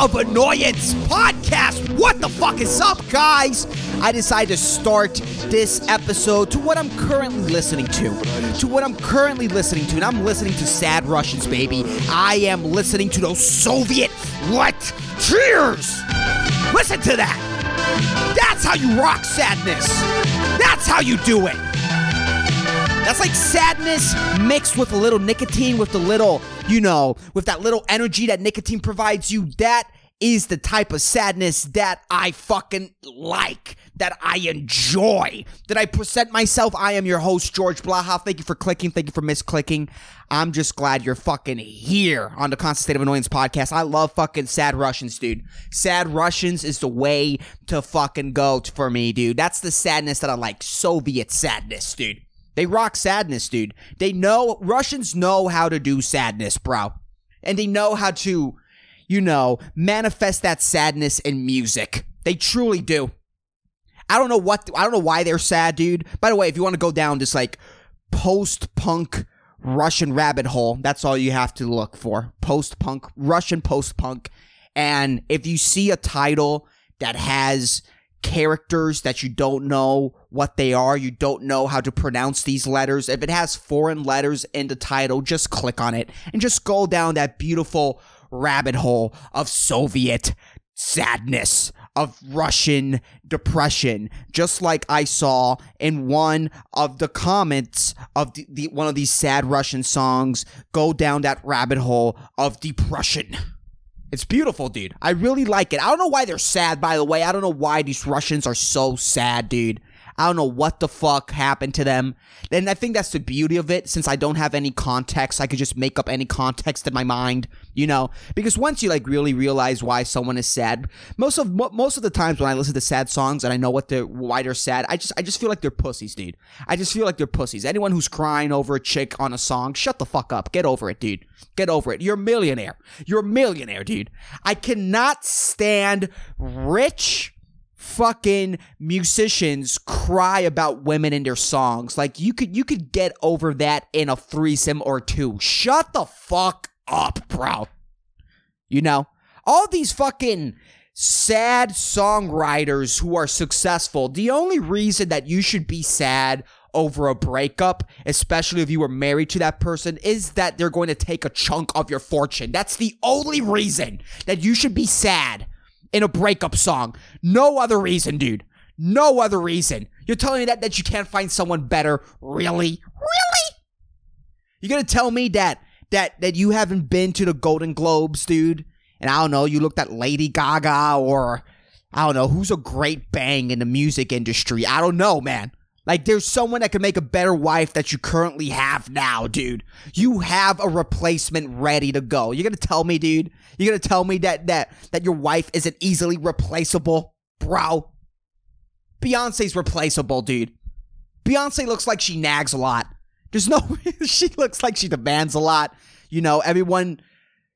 of annoyance podcast. What the fuck is up, guys? I decided to start this episode to what I'm currently listening to. To what I'm currently listening to. And I'm listening to Sad Russians, baby. I am listening to those Soviet what? tears. Listen to that. That's how you rock sadness. That's how you do it. That's like sadness mixed with a little nicotine, with the little, you know, with that little energy that nicotine provides you. That is the type of sadness that I fucking like, that I enjoy, that I present myself. I am your host, George Blaha. Thank you for clicking. Thank you for misclicking. I'm just glad you're fucking here on the Constant State of Annoyance podcast. I love fucking Sad Russians, dude. Sad Russians is the way to fucking go for me, dude. That's the sadness that I like. Soviet sadness, dude. They rock sadness, dude. They know, Russians know how to do sadness, bro. And they know how to, you know, manifest that sadness in music. They truly do. I don't know what, I don't know why they're sad, dude. By the way, if you want to go down this like post punk Russian rabbit hole, that's all you have to look for. Post punk, Russian post punk. And if you see a title that has characters that you don't know what they are, you don't know how to pronounce these letters. If it has foreign letters in the title, just click on it and just go down that beautiful rabbit hole of Soviet sadness, of Russian depression, just like I saw in one of the comments of the, the one of these sad Russian songs, go down that rabbit hole of depression. It's beautiful, dude. I really like it. I don't know why they're sad, by the way. I don't know why these Russians are so sad, dude. I don't know what the fuck happened to them. And I think that's the beauty of it. Since I don't have any context, I could just make up any context in my mind, you know? Because once you like really realize why someone is sad, most of most of the times when I listen to sad songs and I know what they're why they're sad, I just I just feel like they're pussies, dude. I just feel like they're pussies. Anyone who's crying over a chick on a song, shut the fuck up. Get over it, dude. Get over it. You're a millionaire. You're a millionaire, dude. I cannot stand rich fucking musicians cry about women in their songs. Like you could you could get over that in a threesome or two. Shut the fuck up, bro. You know? All these fucking sad songwriters who are successful, the only reason that you should be sad over a breakup, especially if you were married to that person, is that they're going to take a chunk of your fortune. That's the only reason that you should be sad in a breakup song. No other reason, dude. No other reason. You're telling me that that you can't find someone better? Really? Really? You're gonna tell me that that that you haven't been to the Golden Globes, dude? And I don't know, you looked at Lady Gaga or I don't know who's a great bang in the music industry. I don't know, man. Like there's someone that could make a better wife that you currently have now, dude. You have a replacement ready to go. You're gonna tell me, dude. You're gonna tell me that that that your wife isn't easily replaceable, bro. Beyonce's replaceable, dude. Beyonce looks like she nags a lot. There's no she looks like she demands a lot. You know, everyone,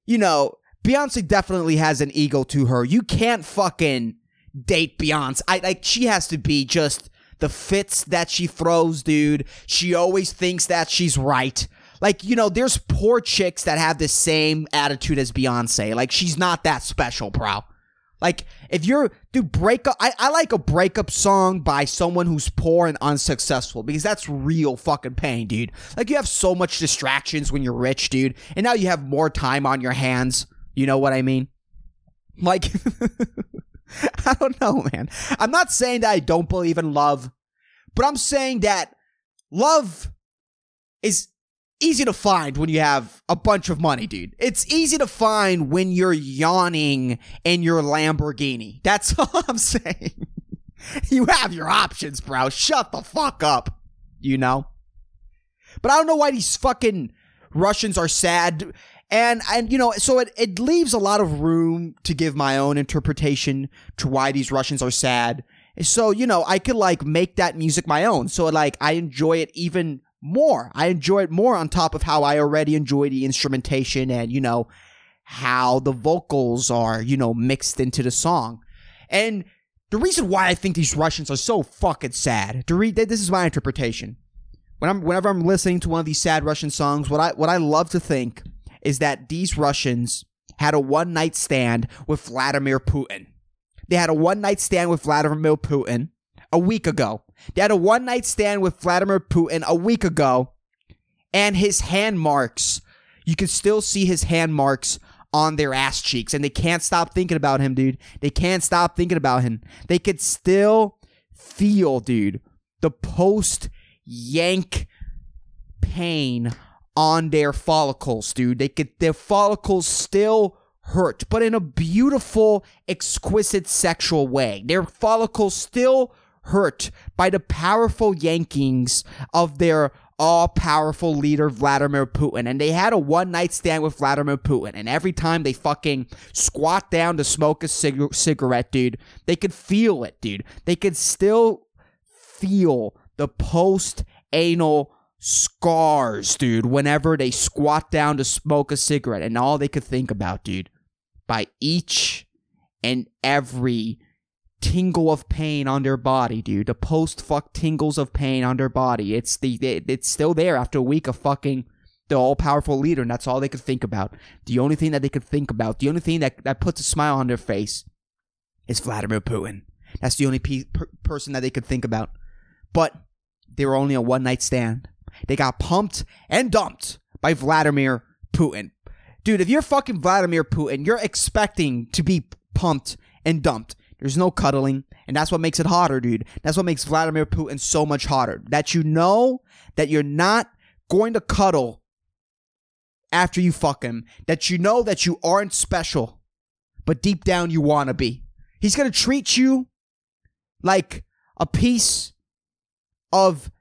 you know, Beyonce definitely has an ego to her. You can't fucking date Beyonce. I like she has to be just the fits that she throws, dude. She always thinks that she's right. Like, you know, there's poor chicks that have the same attitude as Beyonce. Like, she's not that special, bro. Like, if you're, dude, breakup, I, I like a breakup song by someone who's poor and unsuccessful because that's real fucking pain, dude. Like, you have so much distractions when you're rich, dude, and now you have more time on your hands. You know what I mean? Like, I don't know, man. I'm not saying that I don't believe in love, but I'm saying that love is easy to find when you have a bunch of money, dude. It's easy to find when you're yawning in your Lamborghini. That's all I'm saying. you have your options, bro. Shut the fuck up. You know? But I don't know why these fucking Russians are sad. And and you know, so it, it leaves a lot of room to give my own interpretation to why these Russians are sad. So, you know, I could like make that music my own. So like I enjoy it even more. I enjoy it more on top of how I already enjoy the instrumentation and, you know, how the vocals are, you know, mixed into the song. And the reason why I think these Russians are so fucking sad, to read this is my interpretation. when I'm whenever I'm listening to one of these sad Russian songs, what I what I love to think is that these Russians had a one night stand with Vladimir Putin. They had a one night stand with Vladimir Putin a week ago. They had a one night stand with Vladimir Putin a week ago, and his hand marks. You can still see his hand marks on their ass cheeks, and they can't stop thinking about him, dude. They can't stop thinking about him. They could still feel, dude, the post yank pain on their follicles, dude. They could their follicles still hurt, but in a beautiful, exquisite sexual way. Their follicles still hurt by the powerful yankings of their all powerful leader Vladimir Putin. And they had a one night stand with Vladimir Putin. And every time they fucking squat down to smoke a cig- cigarette, dude, they could feel it, dude. They could still feel the post anal scars, dude, whenever they squat down to smoke a cigarette. And all they could think about, dude, by each and every tingle of pain on their body, dude. The post fuck tingles of pain on their body. It's the it's still there after a week of fucking the all powerful leader, and that's all they could think about. The only thing that they could think about, the only thing that that puts a smile on their face, is Vladimir Putin. That's the only pe- per- person that they could think about. But they were only a one night stand. They got pumped and dumped by Vladimir Putin. Dude, if you're fucking Vladimir Putin, you're expecting to be pumped and dumped. There's no cuddling, and that's what makes it hotter, dude. That's what makes Vladimir Putin so much hotter. That you know that you're not going to cuddle after you fuck him. That you know that you aren't special, but deep down you want to be. He's going to treat you like a piece of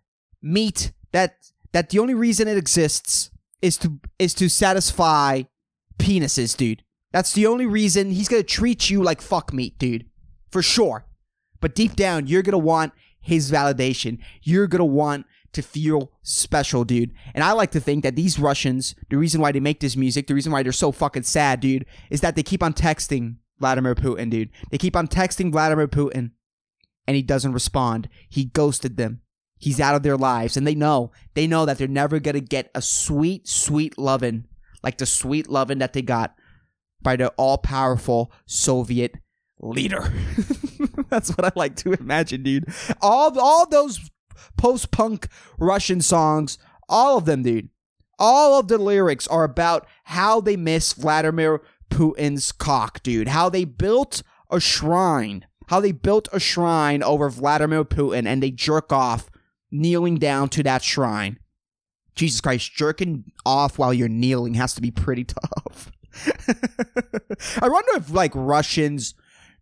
meat that that the only reason it exists is to is to satisfy penises, dude. That's the only reason he's gonna treat you like fuck meat, dude for sure. But deep down, you're to want his validation. You're to want to feel special, dude. And I like to think that these Russians, the reason why they make this music, the reason why they're so fucking sad, dude, is that they keep on texting Vladimir Putin, dude. They keep on texting Vladimir Putin and he doesn't respond. He ghosted them. He's out of their lives and they know, they know that they're never going to get a sweet, sweet lovin' like the sweet lovin' that they got by the all powerful Soviet leader. That's what I like to imagine, dude. All all those post-punk Russian songs, all of them, dude. All of the lyrics are about how they miss Vladimir Putin's cock, dude. How they built a shrine. How they built a shrine over Vladimir Putin and they jerk off kneeling down to that shrine. Jesus Christ, jerking off while you're kneeling has to be pretty tough. I wonder if like Russians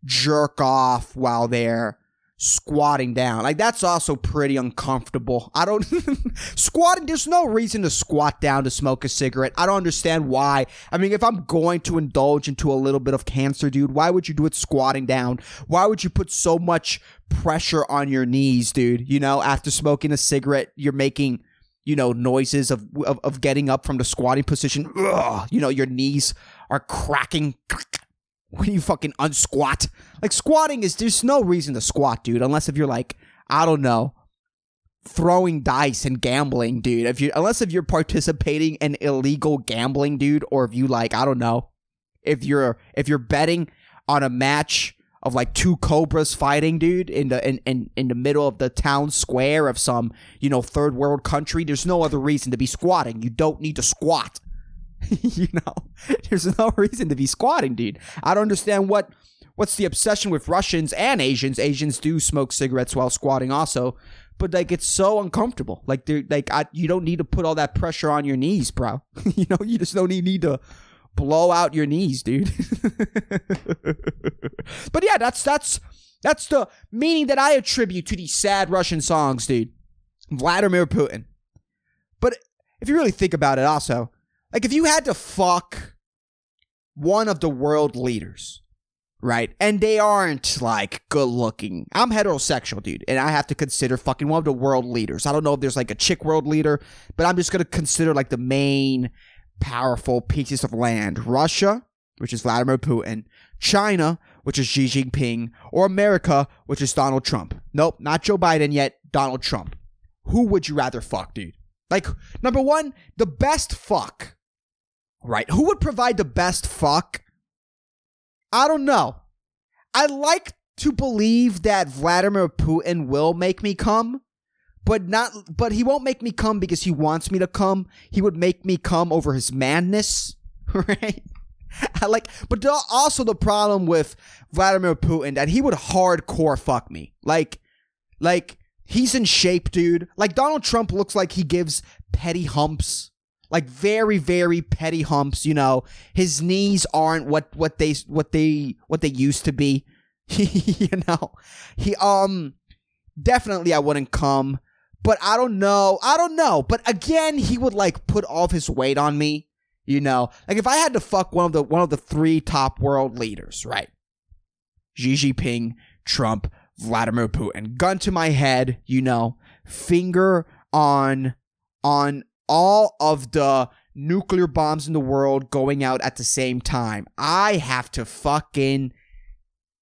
jerk off while they're squatting down. Like that's also pretty uncomfortable. I don't squatting there's no reason to squat down to smoke a cigarette. I don't understand why. I mean, if I'm going to indulge into a little bit of cancer, dude, why would you do it squatting down? Why would you put so much pressure on your knees, dude? You know, after smoking a cigarette, you're making you know noises of of, of getting up from the squatting position. Ugh, you know, your knees are cracking when you fucking unsquat. Like squatting is there's no reason to squat, dude, unless if you're like, I don't know, throwing dice and gambling, dude. If you unless if you're participating in illegal gambling, dude, or if you like, I don't know, if you're if you're betting on a match of like two cobras fighting, dude, in the in, in, in the middle of the town square of some, you know, third world country, there's no other reason to be squatting. You don't need to squat. you know, there's no reason to be squatting, dude. I don't understand what what's the obsession with Russians and Asians. Asians do smoke cigarettes while squatting, also, but like it's so uncomfortable. Like they're like I, you don't need to put all that pressure on your knees, bro. you know, you just don't need to blow out your knees, dude. but yeah, that's that's that's the meaning that I attribute to these sad Russian songs, dude. Vladimir Putin. But if you really think about it, also, like if you had to fuck one of the world leaders, right? And they aren't like good looking. I'm heterosexual, dude, and I have to consider fucking one of the world leaders. I don't know if there's like a chick world leader, but I'm just gonna consider like the main powerful pieces of land. Russia, which is Vladimir Putin, China, which is Xi Jinping, or America, which is Donald Trump. Nope, not Joe Biden yet, Donald Trump. who would you rather fuck, dude? Like, number one, the best fuck, right? Who would provide the best fuck? I don't know. I like to believe that Vladimir Putin will make me come, but not but he won't make me come because he wants me to come. He would make me come over his madness, right? I like but also the problem with Vladimir Putin that he would hardcore fuck me. Like like he's in shape, dude. Like Donald Trump looks like he gives petty humps. Like very very petty humps, you know. His knees aren't what what they what they what they used to be. you know. He um definitely I wouldn't come, but I don't know. I don't know. But again, he would like put all of his weight on me, you know. Like if I had to fuck one of the one of the three top world leaders, right? Xi Jinping, Trump, Vladimir Putin. Gun to my head, you know, finger on on all of the nuclear bombs in the world going out at the same time. I have to fucking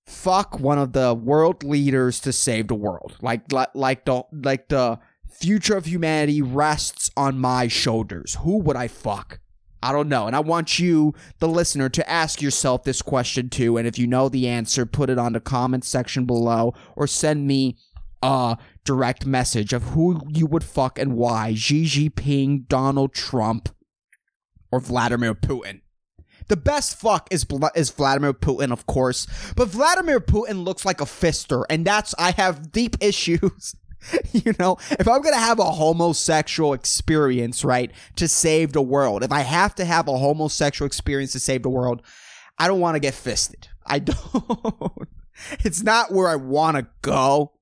fuck one of the world leaders to save the world. Like like, like the like the future of humanity rests on my shoulders. Who would I fuck? I don't know. And I want you, the listener, to ask yourself this question too. And if you know the answer, put it on the comment section below or send me a direct message of who you would fuck and why Xi Jinping, Donald Trump, or Vladimir Putin. The best fuck is is Vladimir Putin, of course, but Vladimir Putin looks like a fister, and that's I have deep issues you know, if I'm to have a homosexual experience, right, to save the world, if I have to have a homosexual experience to save the world, I don't want to get fisted. I don't. it's not where I want to go,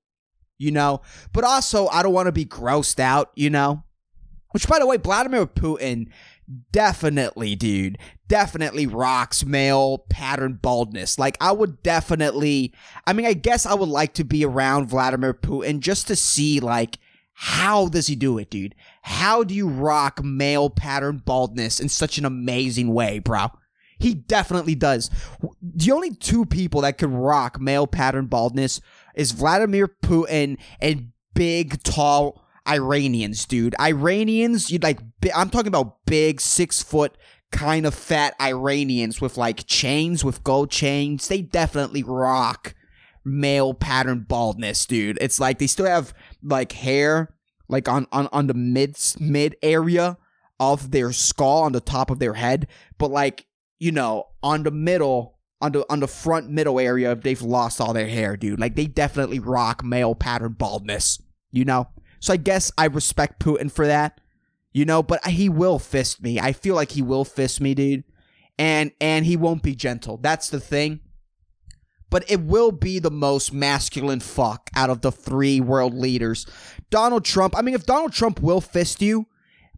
you know, but also I don't want to be grossed out, you know. Which, by the way, Vladimir Putin definitely, dude, definitely rocks male pattern baldness. Like, I would definitely, I mean, I guess I would like to be around Vladimir Putin just to see, like, how does he do it, dude? How do you rock male pattern baldness in such an amazing way, bro? He definitely does. The only two people that can rock male pattern baldness is Vladimir Putin and big, tall Iranians, dude. Iranians, you like, I'm talking about big, six foot, kind of fat Iranians with like chains, with gold chains. They definitely rock male pattern baldness, dude. It's like they still have like hair, like on, on, on the mid, mid area of their skull, on the top of their head, but like, you know, on the middle, on the on the front middle area, they've lost all their hair, dude. Like they definitely rock male pattern baldness, you know? So I guess I respect Putin for that. You know, but he will fist me. I feel like he will fist me, dude. And and he won't be gentle. That's the thing. But it will be the most masculine fuck out of the three world leaders. Donald Trump, I mean, if Donald Trump will fist you,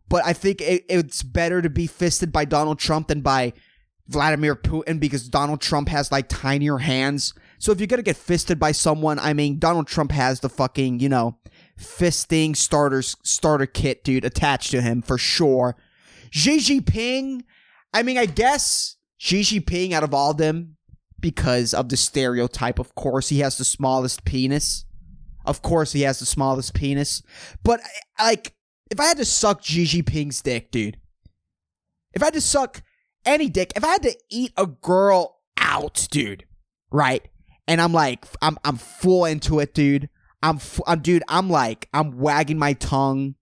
but I think it, it's better to be fisted by Donald Trump than by Vladimir Putin because Donald Trump has like tinier hands. So if you're gonna get fisted by someone, I mean, Donald Trump has the fucking, you know, fisting starters starter kit, dude, attached to him for sure. Xi Jinping, I mean, I guess Xi Jinping out of all them, because of the stereotype, of course, he has the smallest penis. Of course, he has the smallest penis. But like, if I had to suck Xi Jinping's dick, dude, if I had to suck any dick, if I had to eat a girl out, dude, right? And I'm like, I'm I'm full into it, dude. I'm, I'm, dude, I'm like, I'm wagging my tongue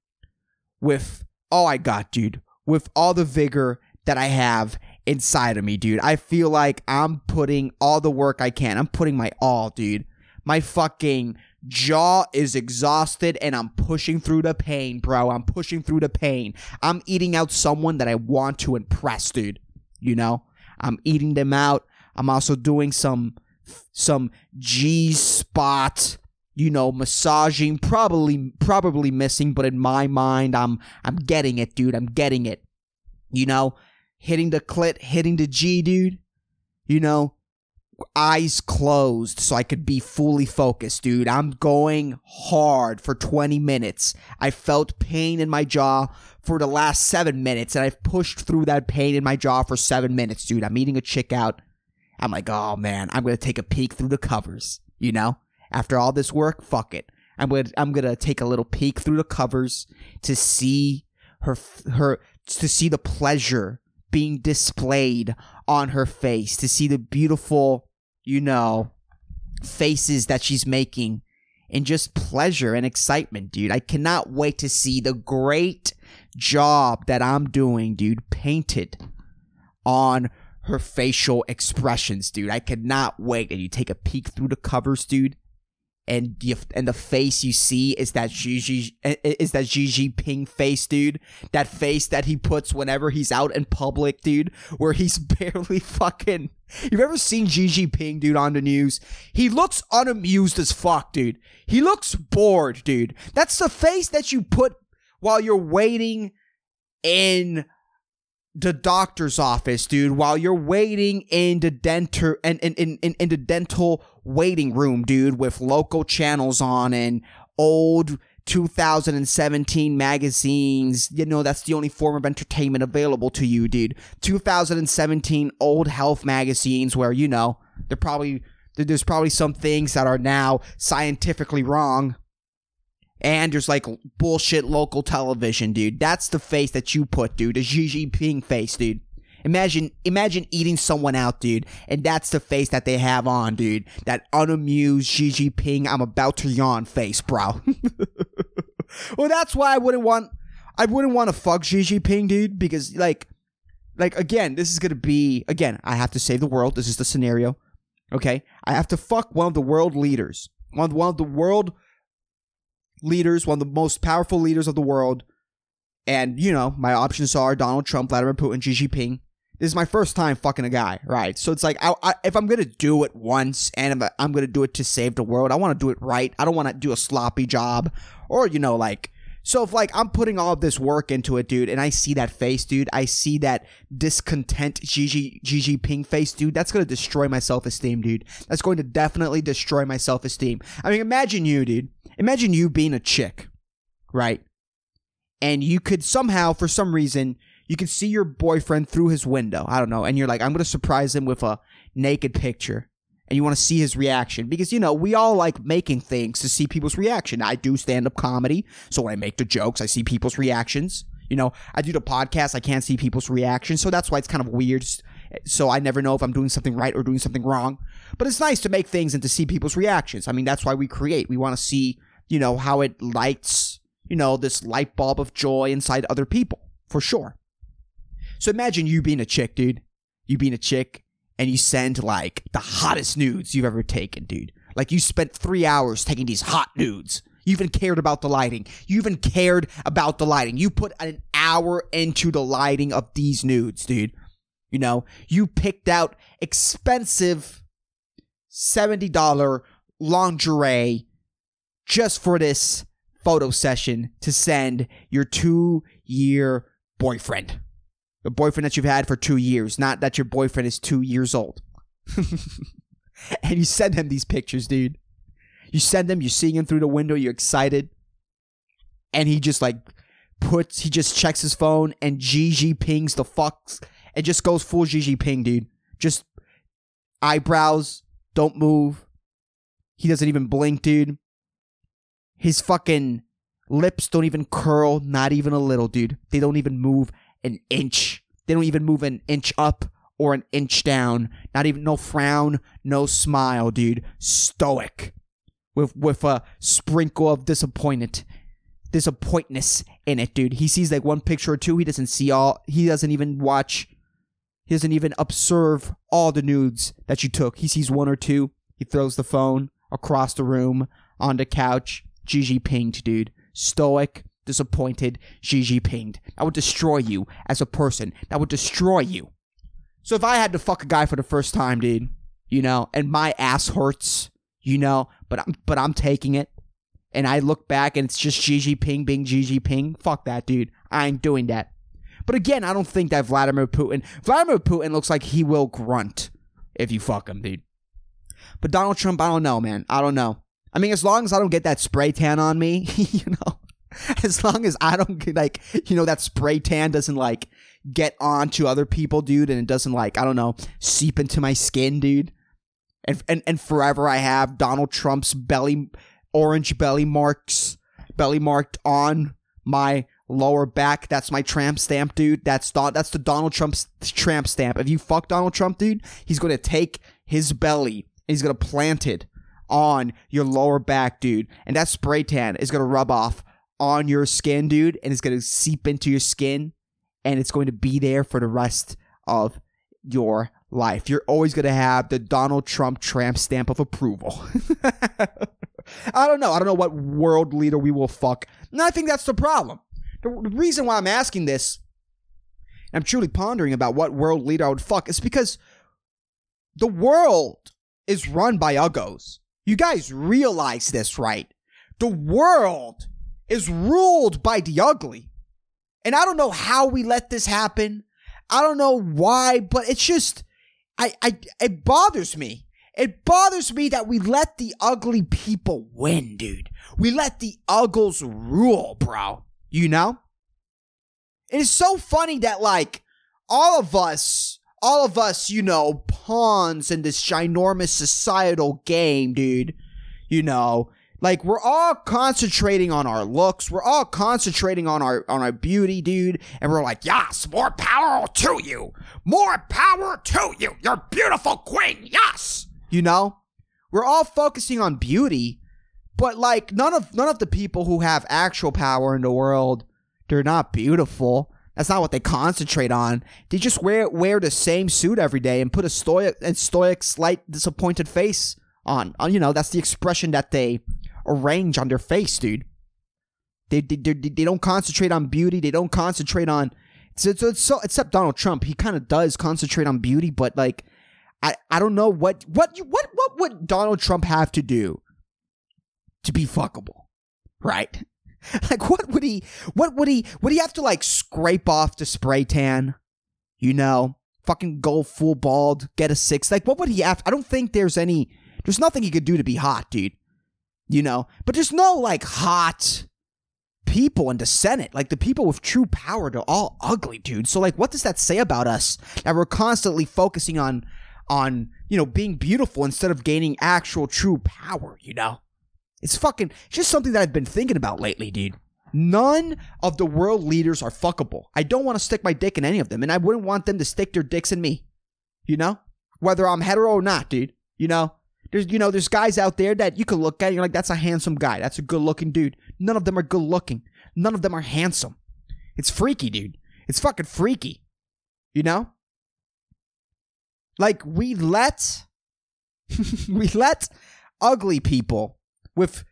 with all I got, dude, with all the vigor that I have inside of me, dude. I feel like I'm putting all the work I can. I'm putting my all, dude. My fucking jaw is exhausted and I'm pushing through the pain, bro. I'm pushing through the pain. I'm eating out someone that I want to impress, dude. You know? I'm eating them out. I'm also doing some some G spot you know, massaging, probably probably missing, but in my mind, I'm I'm getting it, dude. I'm getting it. You know, hitting the clit, hitting the G, dude. You know, eyes closed so I could be fully focused, dude. I'm going hard for 20 minutes. I felt pain in my jaw for the last seven minutes, and I've pushed through that pain in my jaw for seven minutes, dude. I'm eating a chick out. I'm like, oh man, I'm gonna take a peek through the covers, you know? After all this work, fuck it. I'm gonna I'm gonna take a little peek through the covers to see her her to see the pleasure being displayed on her face, to see the beautiful, you know, faces that she's making and just pleasure and excitement, dude. I cannot wait to see the great job that I'm doing, dude, painted on her facial expressions, dude. I cannot wait. And you take a peek through the covers, dude, and you, and the face you see is that Xi is that Xi Jinping face, dude. That face that he puts whenever he's out in public, dude, where he's barely fucking. You've ever seen Xi Ping, dude, on the news? He looks unamused as fuck, dude. He looks bored, dude. That's the face that you put while you're waiting in the doctor's office, dude, while you're waiting in the dental and in, in, in, in the dental waiting room, dude, with local channels on and old 2017 magazines. You know, that's the only form of entertainment available to you, dude. 2017 old health magazines where, you know, they're probably there's probably some things that are now scientifically wrong and there's like bullshit local television, dude. That's the face that you put, dude. The Xi Jinping face, dude. Imagine, imagine eating someone out, dude, and that's the face that they have on, dude. That unamused Xi Jinping, I'm about to yawn face, bro. well, that's why I wouldn't want, I wouldn't want to fuck Xi Jinping, dude, because like, like again, this is gonna be again. I have to save the world. This is the scenario. Okay, I have to fuck one of the world leaders, one one of the world leaders, one of the most powerful leaders of the world. And, you know, my options are Donald Trump, Vladimir Putin, Xi Jinping. This is my first time fucking a guy, right? So it's like, I, I, if I'm gonna do it once and I'm, I'm gonna do it to save the world, I wanna do it right. I don't wanna do a sloppy job or, you know, like, so if like I'm putting all of this work into it, dude, and I see that face, dude, I see that discontent Gigi Gigi Ping face, dude, that's gonna destroy my self esteem, dude. That's going to definitely destroy my self esteem. I mean, imagine you, dude. Imagine you being a chick, right? And you could somehow, for some reason, you could see your boyfriend through his window. I don't know. And you're like, I'm to surprise him with a naked picture. And you want to see his reaction because, you know, we all like making things to see people's reaction. I do stand up comedy. So when I make the jokes, I see people's reactions. You know, I do the podcast, I can't see people's reactions. So that's why it's kind of weird. So I never know if I'm doing something right or doing something wrong. But it's nice to make things and to see people's reactions. I mean, that's why we create. We want to see you know, how it lights, you know, this light bulb of joy inside other people, for sure. So imagine you being a chick, dude. You being a chick, and you send like the hottest nudes you've ever taken, dude. Like you spent three hours taking these hot nudes. You even cared about the lighting. You even cared about the lighting. You put an hour into the lighting of these nudes, dude. You know, you picked out expensive $70 lingerie just for this photo session to send your two year boyfriend. The boyfriend that you've had for two years, not that your boyfriend is two years old. and you send him these pictures, dude. You send them, you're seeing him through the window, you're excited. And he just like puts, he just checks his phone and GG pings the fucks and just goes full GG ping, dude. Just eyebrows, don't move. He doesn't even blink, dude. His fucking lips don't even curl, not even a little, dude. They don't even move an inch. They don't even move an inch up or an inch down. Not even no frown, no smile, dude. Stoic. With with a sprinkle of disappointment. Disappointness in it, dude. He sees like one picture or two, he doesn't see all he doesn't even watch he doesn't even observe all the nudes that you took. He sees one or two, he throws the phone across the room on the couch, Gigi pinged, dude. Stoic, disappointed, Gigi pinged. That would destroy you as a person. That would destroy you. So if I had to fuck a guy for the first time, dude, you know, and my ass hurts, you know, but I'm but I'm taking it. And I look back and it's just Gigi Ping being Gigi Ping. Fuck that, dude. I ain't doing that. But again, I don't think that Vladimir Putin Vladimir Putin looks like he will grunt if you fuck him, dude. But Donald Trump, I don't know, man. I don't know. I mean, as long as I don't get that spray tan on me, you know, as long as I don't get like, you know, that spray tan doesn't like get onto other people, dude, and it doesn't like, I don't know, seep into my skin, dude. And and, and forever I have Donald Trump's belly orange belly marks, belly marked on my lower back. That's my tramp stamp, dude. That's Don- that's the Donald Trump's tramp stamp. If you fuck Donald Trump, dude, he's gonna take his belly and he's gonna plant it on your lower back, dude. And that spray tan is gonna rub off on your skin, dude, and it's gonna seep into your skin and it's going to be there for the rest of your life. You're always going to have the Donald Trump tramp stamp of approval. I don't know. I don't know what world leader we will fuck. And I think that's the problem. The reason why I'm asking this, I'm truly pondering about what world leader I would fuck, is because the world is run by uggos. You guys realize this, right? The world is ruled by the ugly. And I don't know how we let this happen. I don't know why, but it's just I I it bothers me. It bothers me that we let the ugly people win, dude. We let the uggles rule, bro. You know? It is so funny that like all of us, all of us, you know, pawns in this ginormous societal game, dude. You know, like we're all concentrating on our looks. We're all concentrating on our on our beauty, dude. And we're like, yes, more power to you. More power to you. You're beautiful queen. Yes. You know? We're all focusing on beauty, but like none of none of the people who have actual power in the world, they're not beautiful. That's not what they concentrate on. They just wear wear the same suit every day and put a stoic and stoic, slight, disappointed face on. You know, that's the expression that they arrange on their face, dude. They, they, they, they don't concentrate on beauty. They don't concentrate on. So, so, so except Donald Trump, he kind of does concentrate on beauty, but like, I, I don't know what what what what would Donald Trump have to do to be fuckable, right? Like, what would he what would he would he have to like scrape off the spray tan? You know, fucking go full bald, get a six. Like, what would he have? I don't think there's any. There's nothing he could do to be hot, dude you know? But there's no like hot people in the Senate. Like the people with true power, they're all ugly, dude. So like what does that say about us? That we're constantly focusing on on, you know, being beautiful instead of gaining actual true power, you know? It's fucking just something that I've been thinking about lately, dude. None of the world leaders are fuckable. I don't want to stick my dick in any of them, and I wouldn't want them to stick their dicks in me. You know? Whether I'm hetero or not, dude. You know? There's you know there's guys out there that you could look at and you're like that's a handsome guy that's a good looking dude. None of them are good looking. None of them are handsome. It's freaky, dude. It's fucking freaky. You know? Like we let we let ugly people with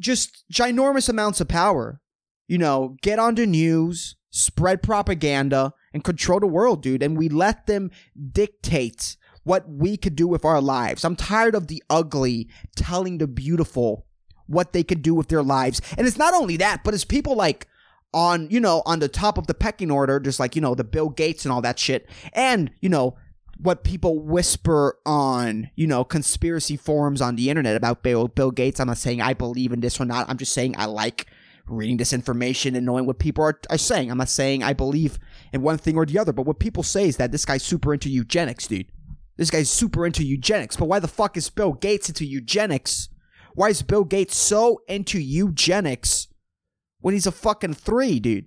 just ginormous amounts of power, you know, get onto news, spread propaganda, and control the world, dude. And we let them dictate what we could do with our lives. I'm tired of the ugly telling the beautiful what they could do with their lives. And it's not only that, but it's people like on, you know, on the top of the pecking order, just like, you know, the Bill Gates and all that shit. And, you know, what people whisper on, you know, conspiracy forums on the internet about Bill, Bill Gates. I'm not saying I believe in this or not. I'm just saying I like reading this information and knowing what people are, are saying. I'm not saying I believe in one thing or the other, but what people say is that this guy's super into eugenics, dude. This guy's super into eugenics, but why the fuck is Bill Gates into eugenics? Why is Bill Gates so into eugenics when he's a fucking three, dude?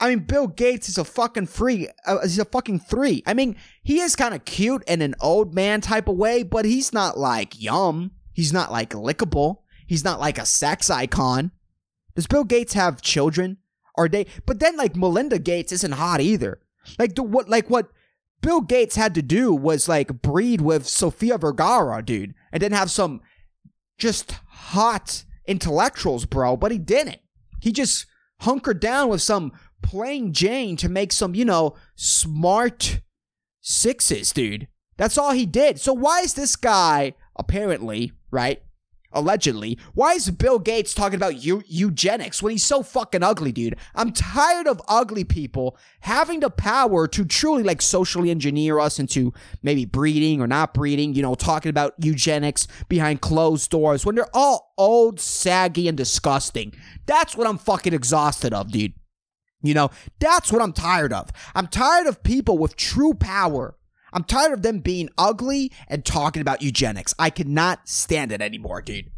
I mean, Bill Gates is a fucking free. Uh, he's a fucking three. I mean, he is kind of cute in an old man type of way, but he's not like yum. He's not like lickable. He's not like a sex icon. Does Bill Gates have children? Are they? But then, like Melinda Gates isn't hot either. Like the what? Like what? Bill Gates had to do was like breed with Sofia Vergara, dude, and then have some just hot intellectuals, bro. But he didn't. He just hunkered down with some plain Jane to make some, you know, smart sixes, dude. That's all he did. So why is this guy apparently, right? Allegedly. Why is Bill Gates talking about eu- eugenics when he's so fucking ugly, dude? I'm tired of ugly people having the power to truly like socially engineer us into maybe breeding or not breeding, you know, talking about eugenics behind closed doors when they're all old, saggy, and disgusting. That's what I'm fucking exhausted of, dude. You know, that's what I'm tired of. I'm tired of people with true power I'm tired of them being ugly and talking about eugenics. I cannot stand it anymore, dude.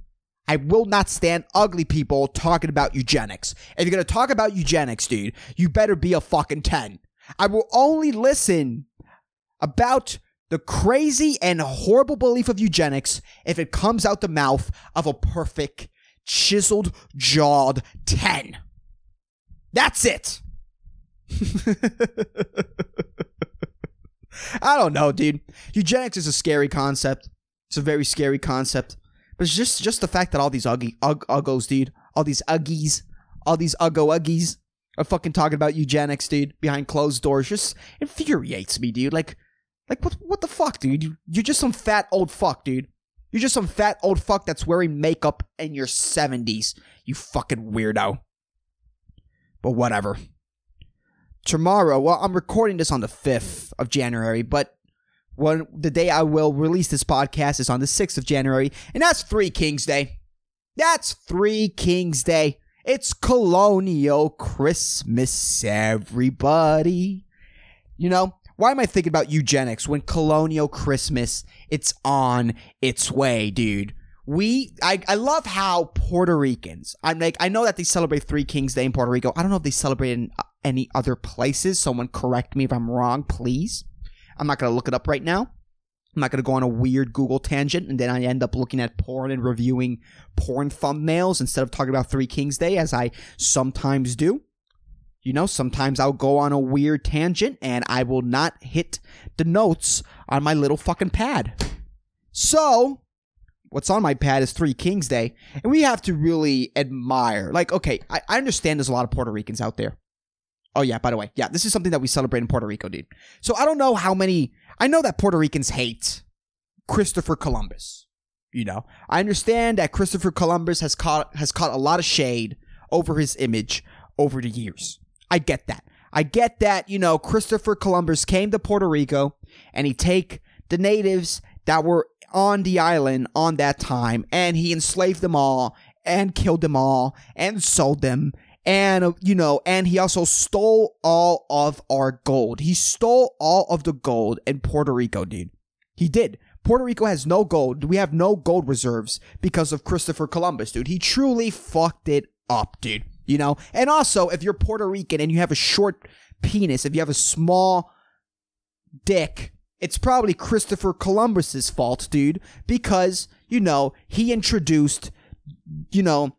I will not stand ugly people talking about eugenics. If you're going to talk about eugenics, dude, you better be a fucking 10. I will only listen about the crazy and horrible belief of eugenics if it comes out the mouth of a perfect, chiseled jawed 10. That's it. I don't know, dude. Eugenics is a scary concept. It's a very scary concept. But it's just just the fact that all these uggy ug, uggos, dude, all these uggies, all these uggo uggies are fucking talking about eugenics, dude, behind closed doors. Just infuriates me, dude. Like, like what what the fuck, dude? You, you're just some fat old fuck, dude. You're just some fat old fuck that's wearing makeup in your 70s. You fucking weirdo. But whatever. Tomorrow, well, I'm recording this on the 5th of January, but when the day I will release this podcast is on the 6th of January, and that's Three Kings Day. That's Three Kings Day. It's colonial Christmas, everybody. You know, why am I thinking about eugenics when colonial Christmas it's on its way, dude? We I, I love how Puerto Ricans. I'm like I know that they celebrate Three Kings Day in Puerto Rico. I don't know if they celebrate in any other places. Someone correct me if I'm wrong, please. I'm not gonna look it up right now. I'm not going to go on a weird Google tangent and then I end up looking at porn and reviewing porn thumbnails instead of talking about Three Kings Day as I sometimes do. You know, sometimes I'll go on a weird tangent and I will not hit the notes on my little fucking pad. So, what's on my pad is Three Kings Day, and we have to really admire. Like, okay, I, I understand there's a lot of Puerto Ricans out there. Oh yeah, by the way, yeah, this is something that we celebrate in Puerto Rico, dude. So I don't know how many. I know that Puerto Ricans hate Christopher Columbus. You know, I understand that Christopher Columbus has caught has caught a lot of shade over his image over the years. I get that. I get that. You know, Christopher Columbus came to Puerto Rico and he take the natives that were on the island on that time and he enslaved them all and killed them all and sold them and uh, you know and he also stole all of our gold. He stole all of the gold in puerto rico dude. He did. Puerto rico has no gold. We have no gold reserves because of christopher columbus dude. He truly fucked it up dude you know? And also if you're puerto rican and you have a short penis if you have a small dick it's probably christopher columbus's fault dude because you know he introduced you know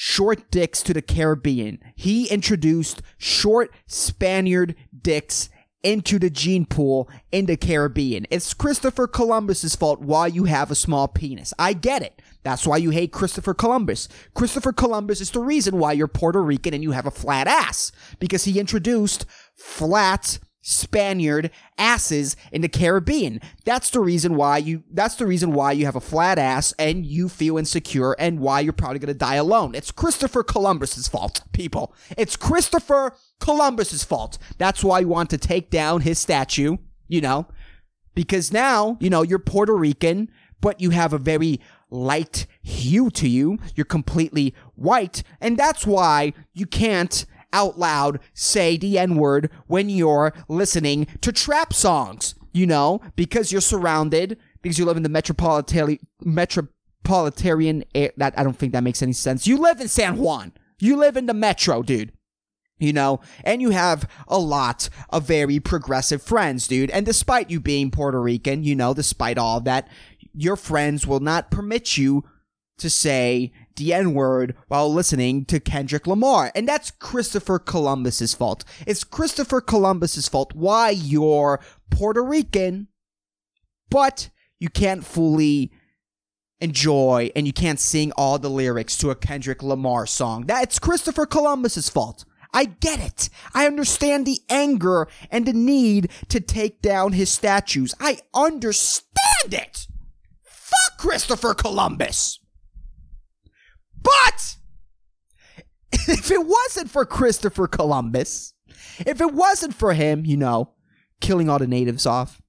short dicks to the Caribbean. He introduced short Spaniard dicks into the gene pool in the Caribbean. It's Christopher Columbus's fault why you have a small penis. I get it. That's why you hate Christopher Columbus. Christopher Columbus is the reason why you're Puerto Rican and you have a flat ass because he introduced flat Spaniard asses in the Caribbean. That's the reason why you that's the reason why you have a flat ass and you feel insecure and why you're probably going to die alone. It's Christopher Columbus's fault, people. It's Christopher Columbus's fault. That's why you want to take down his statue, you know? Because now, you know, you're Puerto Rican, but you have a very light hue to you. You're completely white, and that's why you can't out loud say the N word when you're listening to trap songs, you know, because you're surrounded, because you live in the metropolitan, metropolitan, that, I don't think that makes any sense. You live in San Juan. You live in the metro, dude. You know, and you have a lot of very progressive friends, dude. And despite you being Puerto Rican, you know, despite all that, your friends will not permit you to say the N word while listening to Kendrick Lamar. And that's Christopher Columbus's fault. It's Christopher Columbus's fault why you're Puerto Rican, but you can't fully enjoy and you can't sing all the lyrics to a Kendrick Lamar song. That's Christopher Columbus's fault. I get it. I understand the anger and the need to take down his statues. I understand it. Fuck Christopher Columbus. But if it wasn't for Christopher Columbus, if it wasn't for him, you know, killing all the natives off,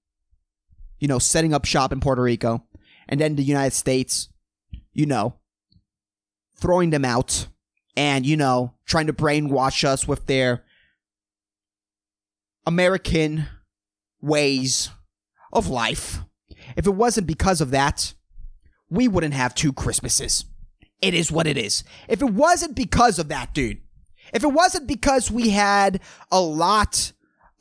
you know, setting up shop in Puerto Rico, and then the United States, you know, throwing them out and, you know, trying to brainwash us with their American ways of life. If it wasn't because of that, we wouldn't have two Christmases. It is what it is. If it wasn't because of that, dude, if it wasn't because we had a lot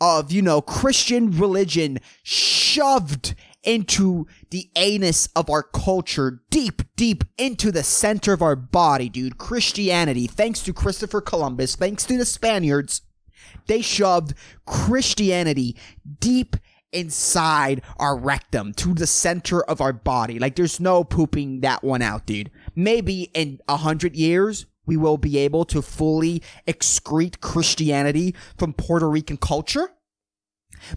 of, you know, Christian religion shoved into the anus of our culture, deep, deep into the center of our body, dude. Christianity, thanks to Christopher Columbus, thanks to the Spaniards, they shoved Christianity deep inside our rectum to the center of our body. Like there's no pooping that one out, dude. Maybe in a hundred years, we will be able to fully excrete Christianity from Puerto Rican culture.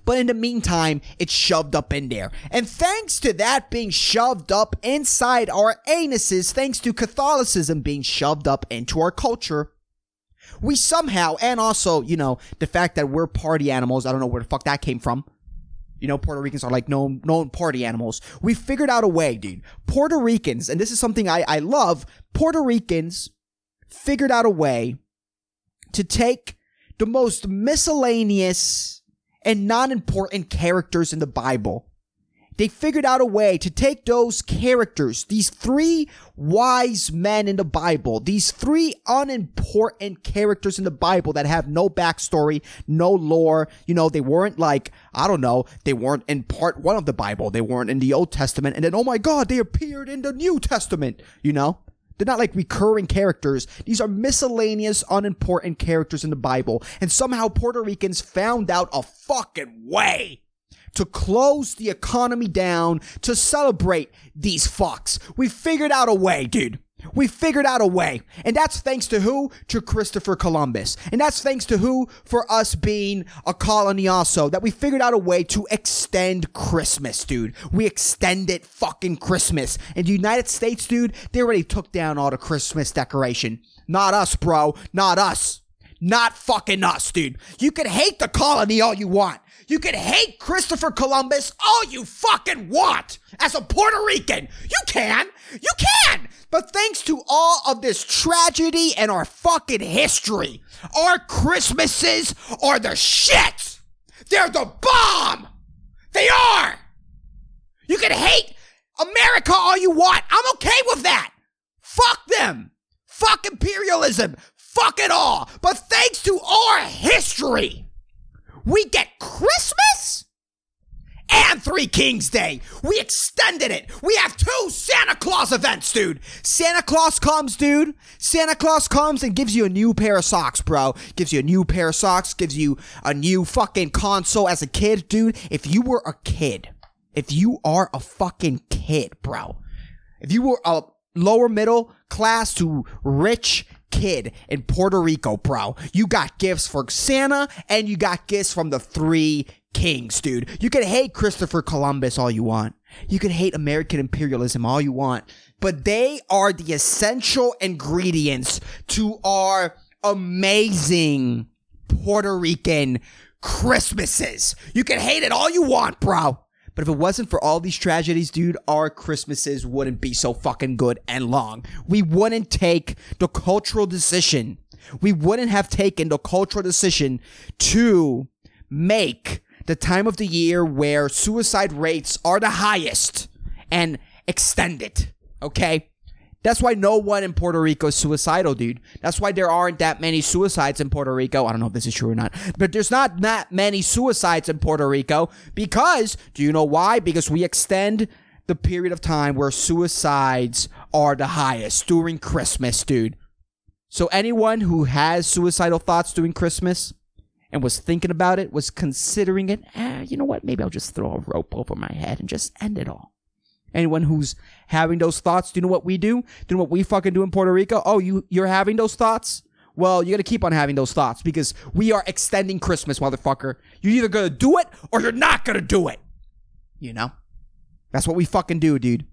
But in the meantime, it's shoved up in there. And thanks to that being shoved up inside our anuses, thanks to Catholicism being shoved up into our culture, we somehow, and also, you know, the fact that we're party animals, I don't know where the fuck that came from. You know, Puerto Ricans are like known, known party animals. We figured out a way, dude. Puerto Ricans, and this is something I, I love, Puerto Ricans figured out a way to take the most miscellaneous and non important characters in the Bible. They figured out a way to take those characters, these three wise men in the Bible, these three unimportant characters in the Bible that have no backstory, no lore. You know, they weren't like, I don't know, they weren't in part one of the Bible. They weren't in the Old Testament. And then, oh my God, they appeared in the New Testament, you know? They're not like recurring characters. These are miscellaneous, unimportant characters in the Bible. And somehow Puerto Ricans found out a fucking way to close the economy down to celebrate these fucks. We figured out a way, dude. We figured out a way. And that's thanks to who? To Christopher Columbus. And that's thanks to who? For us being a colony also. That we figured out a way to extend Christmas, dude. We extended fucking Christmas. And the United States, dude, they already took down all the Christmas decoration. Not us, bro. Not us. Not fucking us, dude. You can hate the colony all you want. You can hate Christopher Columbus all you fucking want as a Puerto Rican. You can. You can. But thanks to all of this tragedy and our fucking history, our Christmases are the shit. They're the bomb. They are. You can hate America all you want. I'm okay with that. Fuck them. Fuck imperialism. Fuck it all. But thanks to our history, we get Christmas and Three Kings Day. We extended it. We have two Santa Claus events, dude. Santa Claus comes, dude. Santa Claus comes and gives you a new pair of socks, bro. Gives you a new pair of socks, gives you a new fucking console as a kid, dude. If you were a kid, if you are a fucking kid, bro, if you were a lower middle class to rich kid in Puerto Rico, bro. You got gifts for Santa and you got gifts from the three kings, dude. You can hate Christopher Columbus all you want. You can hate American imperialism all you want, but they are the essential ingredients to our amazing Puerto Rican Christmases. You can hate it all you want, bro. But if it wasn't for all these tragedies, dude, our Christmases wouldn't be so fucking good and long. We wouldn't take the cultural decision. We wouldn't have taken the cultural decision to make the time of the year where suicide rates are the highest and extend it. Okay? That's why no one in Puerto Rico is suicidal, dude. That's why there aren't that many suicides in Puerto Rico. I don't know if this is true or not, but there's not that many suicides in Puerto Rico because, do you know why? Because we extend the period of time where suicides are the highest during Christmas, dude. So anyone who has suicidal thoughts during Christmas and was thinking about it, was considering it, eh, you know what? Maybe I'll just throw a rope over my head and just end it all. Anyone who's having those thoughts, do you know what we do? Do you know what we fucking do in Puerto Rico? Oh, you you're having those thoughts? Well, you gotta keep on having those thoughts because we are extending Christmas, motherfucker. You're either gonna do it or you're not gonna do it. You know? That's what we fucking do, dude.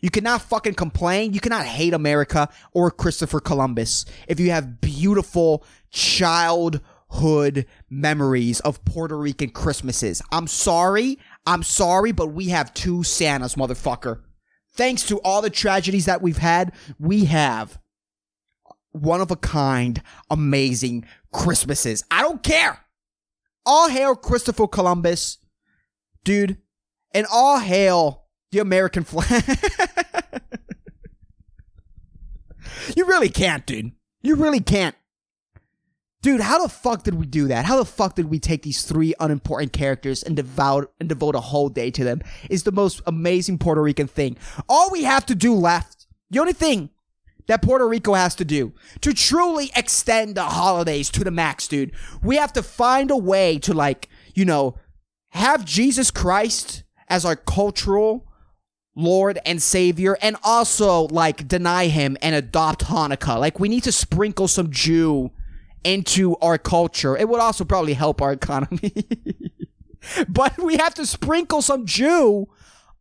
You cannot fucking complain. You cannot hate America or Christopher Columbus if you have beautiful childhood memories of Puerto Rican Christmases. I'm sorry. I'm sorry, but we have two Santas, motherfucker. Thanks to all the tragedies that we've had, we have one of a kind, amazing Christmases. I don't care. All hail Christopher Columbus, dude, and all hail the American flag. You really can't, dude. You really can't. Dude, how the fuck did we do that? How the fuck did we take these three unimportant characters and devote and devote a whole day to them? Is the most amazing Puerto Rican thing. All we have to do left, the only thing that Puerto Rico has to do to truly extend the holidays to the max, dude, we have to find a way to like, you know, have Jesus Christ as our cultural Lord and Savior, and also like deny him and adopt Hanukkah. Like we need to sprinkle some Jew into our culture. It would also probably help our economy. but we have to sprinkle some Jew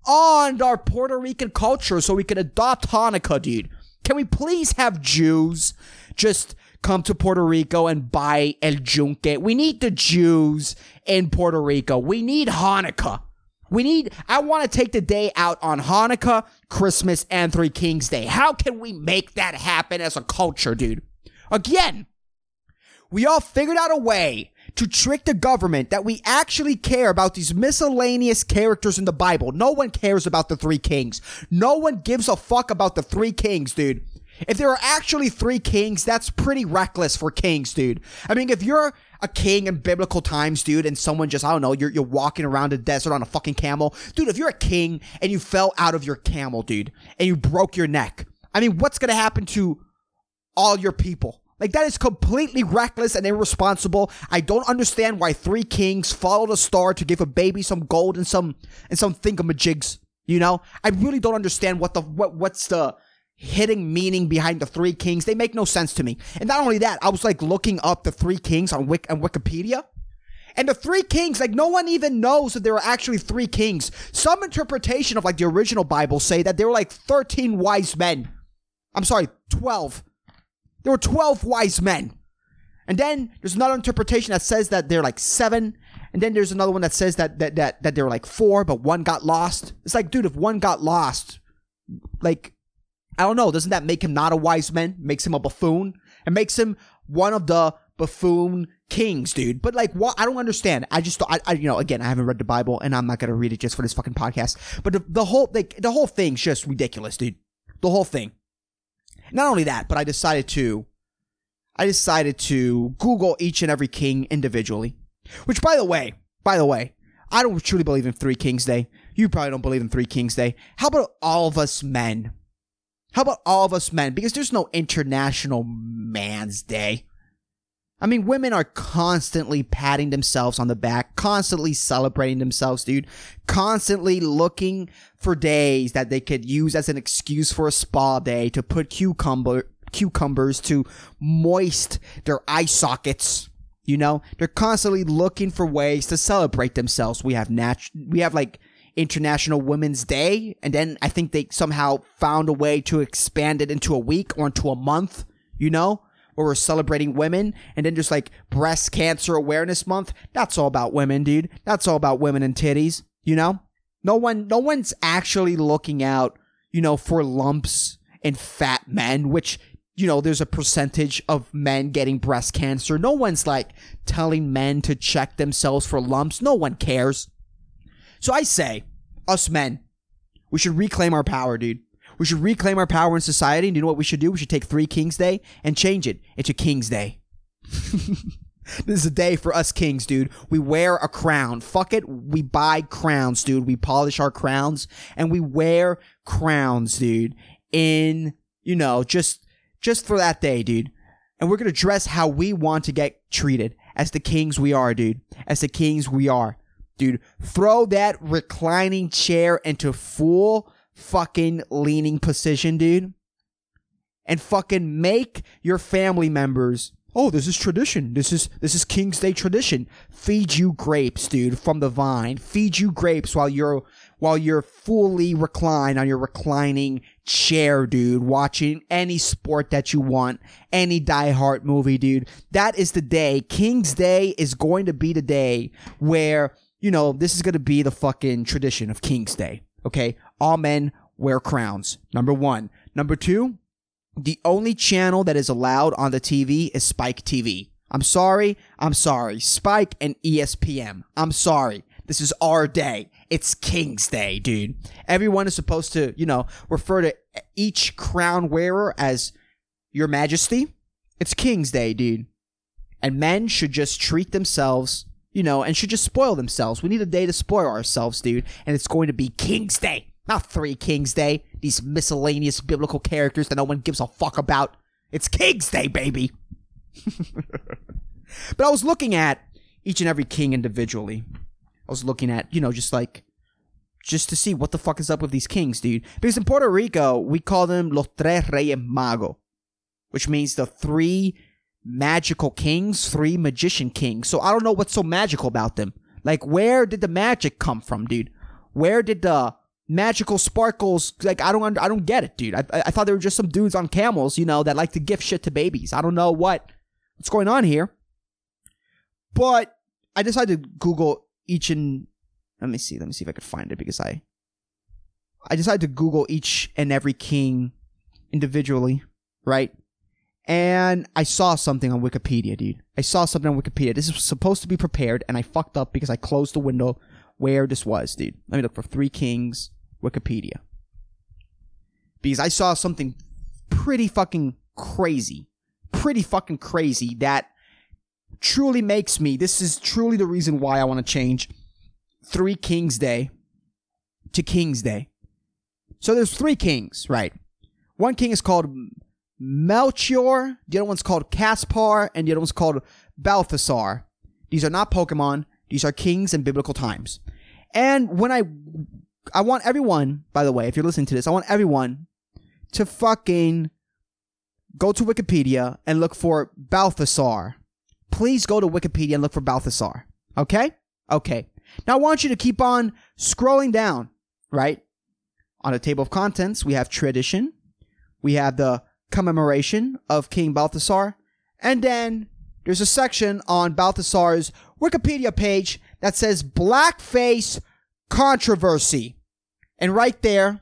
on our Puerto Rican culture so we can adopt Hanukkah, dude. Can we please have Jews just come to Puerto Rico and buy El Yunque? We need the Jews in Puerto Rico. We need Hanukkah. We need, I want to take the day out on Hanukkah, Christmas, and Three Kings Day. How can we make that happen as a culture, dude? Again, we all figured out a way to trick the government that we actually care about these miscellaneous characters in the Bible. No one cares about the three kings. No one gives a fuck about the three kings, dude. If there are actually three kings, that's pretty reckless for kings, dude. I mean, if you're a king in biblical times, dude, and someone just, I don't know, you're, you're walking around the desert on a fucking camel. Dude, if you're a king and you fell out of your camel, dude, and you broke your neck, I mean, what's gonna happen to all your people? Like that is completely reckless and irresponsible. I don't understand why three kings followed a star to give a baby some gold and some and some thingamajigs. You know, I really don't understand what the what what's the hidden meaning behind the three kings. They make no sense to me. And not only that, I was like looking up the three kings on Wik on Wikipedia. And the three kings, like no one even knows that there are actually three kings. Some interpretation of like the original Bible say that there were like 13 wise men. I'm sorry, 12 there were 12 wise men. And then there's another interpretation that says that they're like seven. And then there's another one that says that that that, that they were like four, but one got lost. It's like, dude, if one got lost, like, I don't know, doesn't that make him not a wise man? Makes him a buffoon? It makes him one of the buffoon kings, dude. But like, what? I don't understand. I just, I, I, you know, again, I haven't read the Bible, and I'm not gonna read it just for this fucking podcast. But the, the whole, like, the whole thing's just ridiculous, dude. The whole thing. Not only that, but I decided to I decided to Google each and every king individually. Which by the way, by the way, I don't truly believe in Three Kings Day. You probably don't believe in Three Kings Day. How about all of us men? How about all of us men? Because there's no International Man's Day. I mean, women are constantly patting themselves on the back, constantly celebrating themselves, dude. Constantly looking for days that they could use as an excuse for a spa day to put cucumber cucumbers to moist their eye sockets. You know, they're constantly looking for ways to celebrate themselves. We have nat- we have like International Women's Day, and then I think they somehow found a way to expand it into a week or into a month. You know, where we're celebrating women and then just like breast cancer awareness month. That's all about women, dude. That's all about women and titties, you know? No one no one's actually looking out, you know, for lumps and fat men, which you know, there's a percentage of men getting breast cancer. No one's like telling men to check themselves for lumps. No one cares. So I say, us men, we should reclaim our power, dude. We should reclaim our power in society. And you know what we should do? We should take Three Kings Day and change it into King's Day. this is a day for us kings, dude. We wear a crown. Fuck it. We buy crowns, dude. We polish our crowns and we wear crowns, dude. In, you know, just, just for that day, dude. And we're gonna dress how we want to get treated as the kings we are, dude. As the kings we are. Dude, throw that reclining chair into full fucking leaning position, dude. And fucking make your family members. Oh, this is tradition. This is this is King's Day tradition. Feed you grapes, dude, from the vine. Feed you grapes while you're while you're fully reclined on your reclining chair, dude, watching any sport that you want, any Die Hard movie, dude. That is the day. King's Day is going to be the day where, you know, this is going to be the fucking tradition of King's Day. Okay? All men wear crowns. Number one. Number two, the only channel that is allowed on the TV is Spike TV. I'm sorry. I'm sorry. Spike and ESPN. I'm sorry. This is our day. It's King's Day, dude. Everyone is supposed to, you know, refer to each crown wearer as Your Majesty, it's King's Day, dude. And men should just treat themselves, you know, and should just spoil themselves. We need a day to spoil ourselves, dude. And it's going to be King's Day, not Three Kings Day. These miscellaneous biblical characters that no one gives a fuck about. It's King's Day, baby. but I was looking at each and every king individually. I was looking at, you know, just like just to see what the fuck is up with these kings, dude. Because in Puerto Rico, we call them los tres reyes magos, which means the three magical kings, three magician kings. So I don't know what's so magical about them. Like, where did the magic come from, dude? Where did the magical sparkles? Like, I don't, I don't get it, dude. I, I thought they were just some dudes on camels, you know, that like to gift shit to babies. I don't know what what's going on here, but I decided to Google each and let me see. Let me see if I could find it because I I decided to Google each and every king individually, right? And I saw something on Wikipedia, dude. I saw something on Wikipedia. This was supposed to be prepared, and I fucked up because I closed the window where this was, dude. Let me look for Three Kings Wikipedia. Because I saw something pretty fucking crazy. Pretty fucking crazy that truly makes me, this is truly the reason why I want to change Three Kings Day to King's Day. So there's three kings, right? One king is called Melchior, the other one's called Caspar, and the other one's called Balthasar. These are not Pokemon, these are kings in biblical times. And when I I want everyone, by the way, if you're listening to this, I want everyone to fucking go to Wikipedia and look for Balthasar. Please go to Wikipedia and look for Balthasar. Okay? Okay. Now I want you to keep on scrolling down, right? On the table of contents, we have tradition, we have the commemoration of King Balthasar, and then there's a section on Balthasar's Wikipedia page that says blackface controversy. And right there,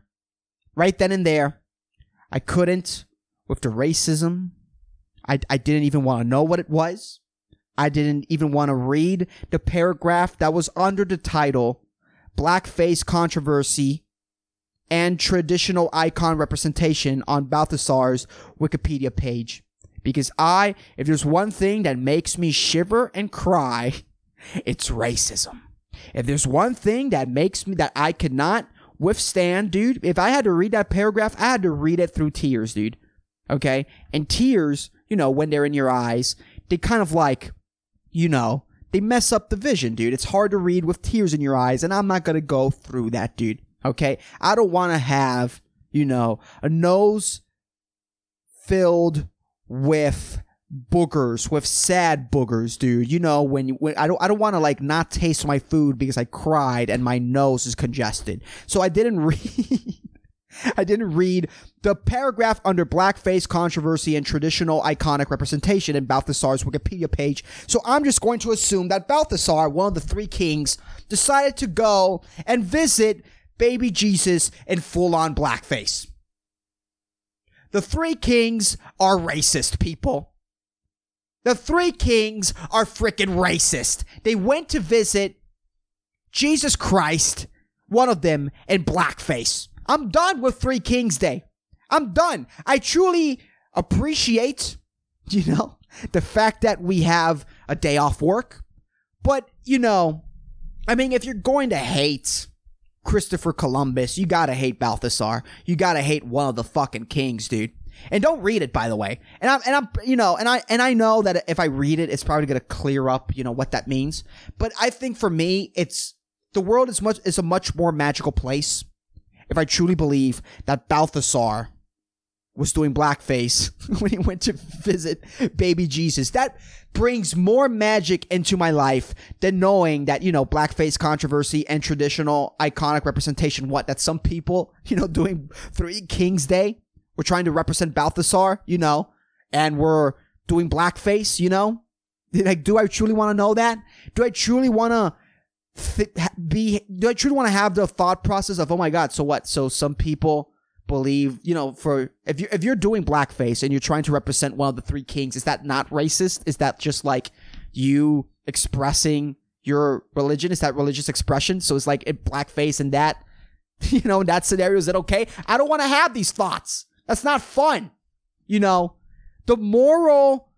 right then and there, I couldn't, with the racism, I, I didn't even want to know what it was. I didn't even want to read the paragraph that was under the title Blackface Controversy and Traditional Icon Representation on Balthasar's Wikipedia page. Because I, if there's one thing that makes me shiver and cry, it's racism. If there's one thing that makes me that I could not withstand, dude, if I had to read that paragraph, I had to read it through tears, dude. Okay? And tears, you know, when they're in your eyes, they kind of like you know, they mess up the vision, dude. It's hard to read with tears in your eyes, and I'm not gonna go through that, dude. Okay? I don't wanna have, you know, a nose filled with boogers, with sad boogers, dude. You know, when, when I don't, I don't want to like not taste my food because I cried and my nose is congested. So I didn't read. I didn't read the paragraph under blackface controversy and traditional iconic representation in Balthasar's Wikipedia page. So I'm just going to assume that Balthasar, one of the three kings, decided to go and visit baby Jesus in full on blackface. The three kings are racist people. The three kings are freaking racist. They went to visit Jesus Christ, one of them in blackface. I'm done with Three Kings Day. I'm done. I truly appreciate, you know, the fact that we have a day off work. But, you know, I mean, if you're going to hate Christopher Columbus, you gotta hate Balthasar. You gotta hate one of the fucking kings, dude. And don't read it, by the way. And I'm, and I'm, you know, and I, and I know that if I read it, it's probably gonna clear up, you know, what that means. But I think for me, it's, the world is much, is a much more magical place if I truly believe that Balthasar was doing blackface when he went to visit baby Jesus. That brings more magic into my life than knowing that, you know, blackface controversy and traditional iconic representation. What? That some people, you know, doing Three Kings Day were trying to represent Balthasar, you know, and we're doing blackface, you know? Like, do I truly want to know that? Do I truly want to th- be do I truly want to have the thought process of oh my god so what? So some people believe you know for if you if you're doing blackface and you're trying to represent one of the three kings is that not racist? Is that just like you expressing your religion? Is that religious expression? So it's like in blackface and that you know in that scenario is it okay? I don't want to have these thoughts that's not fun you know the moral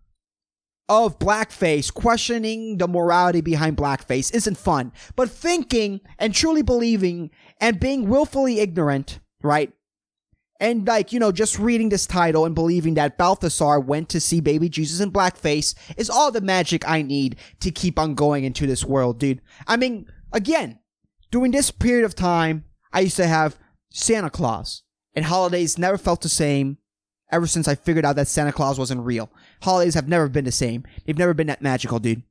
of blackface, questioning the morality behind blackface isn't fun. But thinking and truly believing and being willfully ignorant, right? And like, you know, just reading this title and believing that Balthasar went to see baby Jesus in blackface is all the magic I need to keep on going into this world, dude. I mean, again, during this period of time, I used to have Santa Claus and holidays never felt the same ever since I figured out that Santa Claus wasn't real. Holidays have never been the same. They've never been that magical, dude.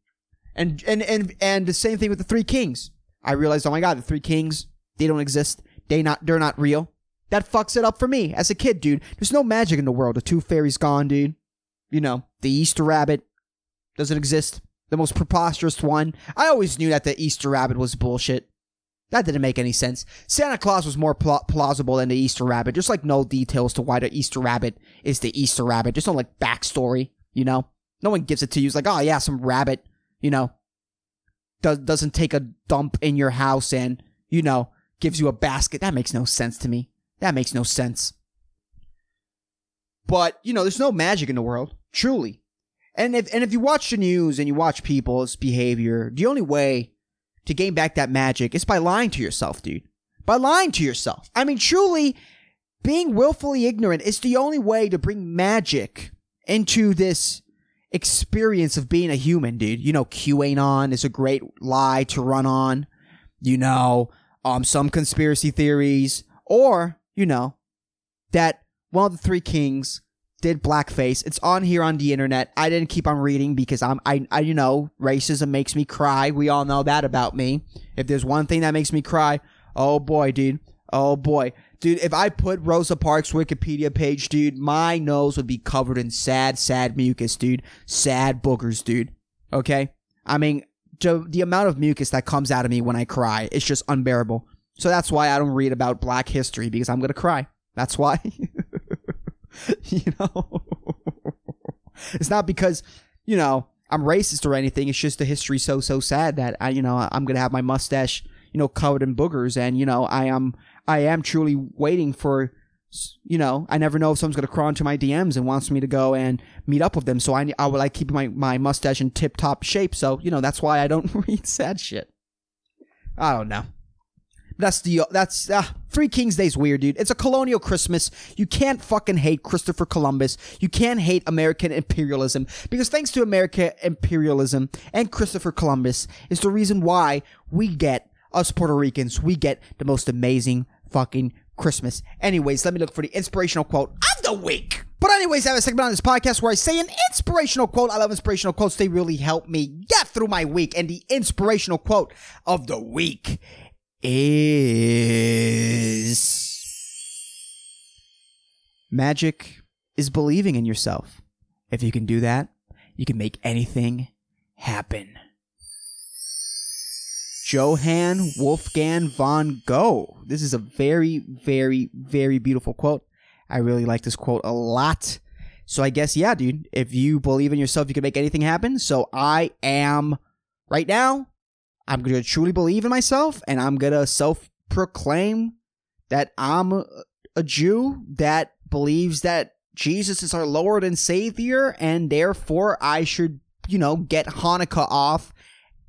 And and and and the same thing with the Three Kings. I realized, oh my god, the Three Kings, they don't exist. They not they're not real. That fucks it up for me as a kid, dude. There's no magic in the world. The Tooth Fairy's gone, dude. You know, the Easter Rabbit doesn't exist. The most preposterous one. I always knew that the Easter Rabbit was bullshit. That didn't make any sense. Santa Claus was more pl- plausible than the Easter Rabbit. Just like no details to why the Easter Rabbit is the Easter Rabbit. Just no like backstory, you know? No one gives it to you. It's like, oh yeah, some rabbit, you know, does, doesn't take a dump in your house and, you know, gives you a basket. That makes no sense to me. That makes no sense. But, you know, there's no magic in the world. Truly. And if, and if you watch the news and you watch people's behavior, the only way to gain back that magic is by lying to yourself, dude. By lying to yourself. I mean, truly, being willfully ignorant is the only way to bring magic into this experience of being a human, dude. You know, QAnon is a great lie to run on. You know, um, some conspiracy theories, or, you know, that one of the three kings did blackface. It's on here on the internet. I didn't keep on reading because I'm I, I you know, racism makes me cry. We all know that about me. If there's one thing that makes me cry, oh boy, dude. Oh boy. Dude, if I put Rosa Parks Wikipedia page, dude, my nose would be covered in sad, sad mucus, dude. Sad boogers, dude. Okay? I mean, the amount of mucus that comes out of me when I cry is just unbearable. So that's why I don't read about black history because I'm going to cry. That's why. you know? it's not because, you know, I'm racist or anything. It's just the history so, so sad that I, you know, I'm going to have my mustache, you know, covered in boogers. And, you know, I am, I am truly waiting for, you know, I never know if someone's going to crawl into my DMs and wants me to go and meet up with them. So I, I would like keep my, my mustache in tip top shape. So, you know, that's why I don't read sad shit. I don't know. That's the that's uh, Three Kings Day's weird, dude. It's a colonial Christmas. You can't fucking hate Christopher Columbus. You can't hate American imperialism because thanks to American imperialism and Christopher Columbus is the reason why we get us Puerto Ricans. We get the most amazing fucking Christmas. Anyways, let me look for the inspirational quote of the week. But anyways, I have a segment on this podcast where I say an inspirational quote. I love inspirational quotes. They really help me get through my week. And the inspirational quote of the week is magic is believing in yourself. If you can do that, you can make anything happen. Johann Wolfgang von Goethe. This is a very, very, very beautiful quote. I really like this quote a lot. So I guess, yeah, dude, if you believe in yourself, you can make anything happen. So I am, right now, I'm going to truly believe in myself and I'm going to self proclaim that I'm a, a Jew that believes that Jesus is our Lord and Savior and therefore I should, you know, get Hanukkah off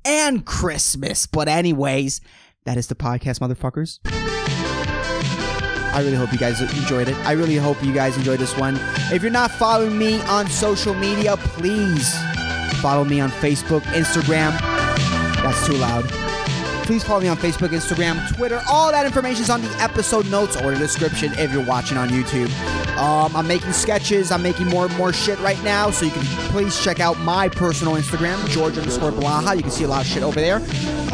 and Christmas. But, anyways, that is the podcast, motherfuckers. I really hope you guys enjoyed it. I really hope you guys enjoyed this one. If you're not following me on social media, please follow me on Facebook, Instagram, that's too loud. Please follow me on Facebook, Instagram, Twitter. All that information is on the episode notes or the description if you're watching on YouTube. Um, I'm making sketches. I'm making more and more shit right now, so you can please check out my personal Instagram, George underscore Blaha. You can see a lot of shit over there.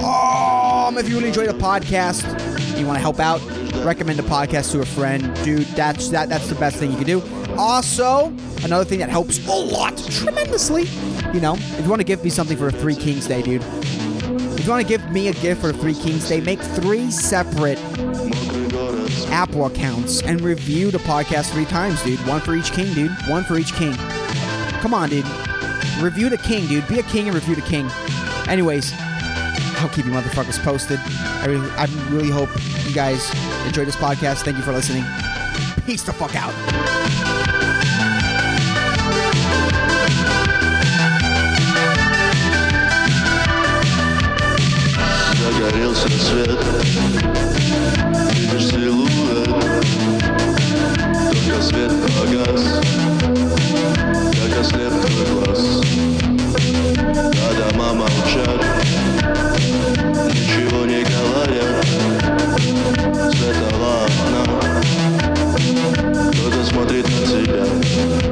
Um, if you really enjoy the podcast, you want to help out, recommend the podcast to a friend, dude. That's that. That's the best thing you can do. Also, another thing that helps a lot, tremendously. You know, if you want to give me something for a Three Kings Day, dude, if you want to give me a gift for Three Kings Day, make three separate Apple accounts and review the podcast three times, dude. One for each king, dude. One for each king. Come on, dude. Review the king, dude. Be a king and review the king. Anyways, I'll keep you motherfuckers posted. I really, I really hope you guys enjoyed this podcast. Thank you for listening. Peace the fuck out. рассвет Видишь силуэт Только свет погас Как ослеп твой глаз. А дома молчат Ничего не говорят. Светала окна Кто-то смотрит на тебя.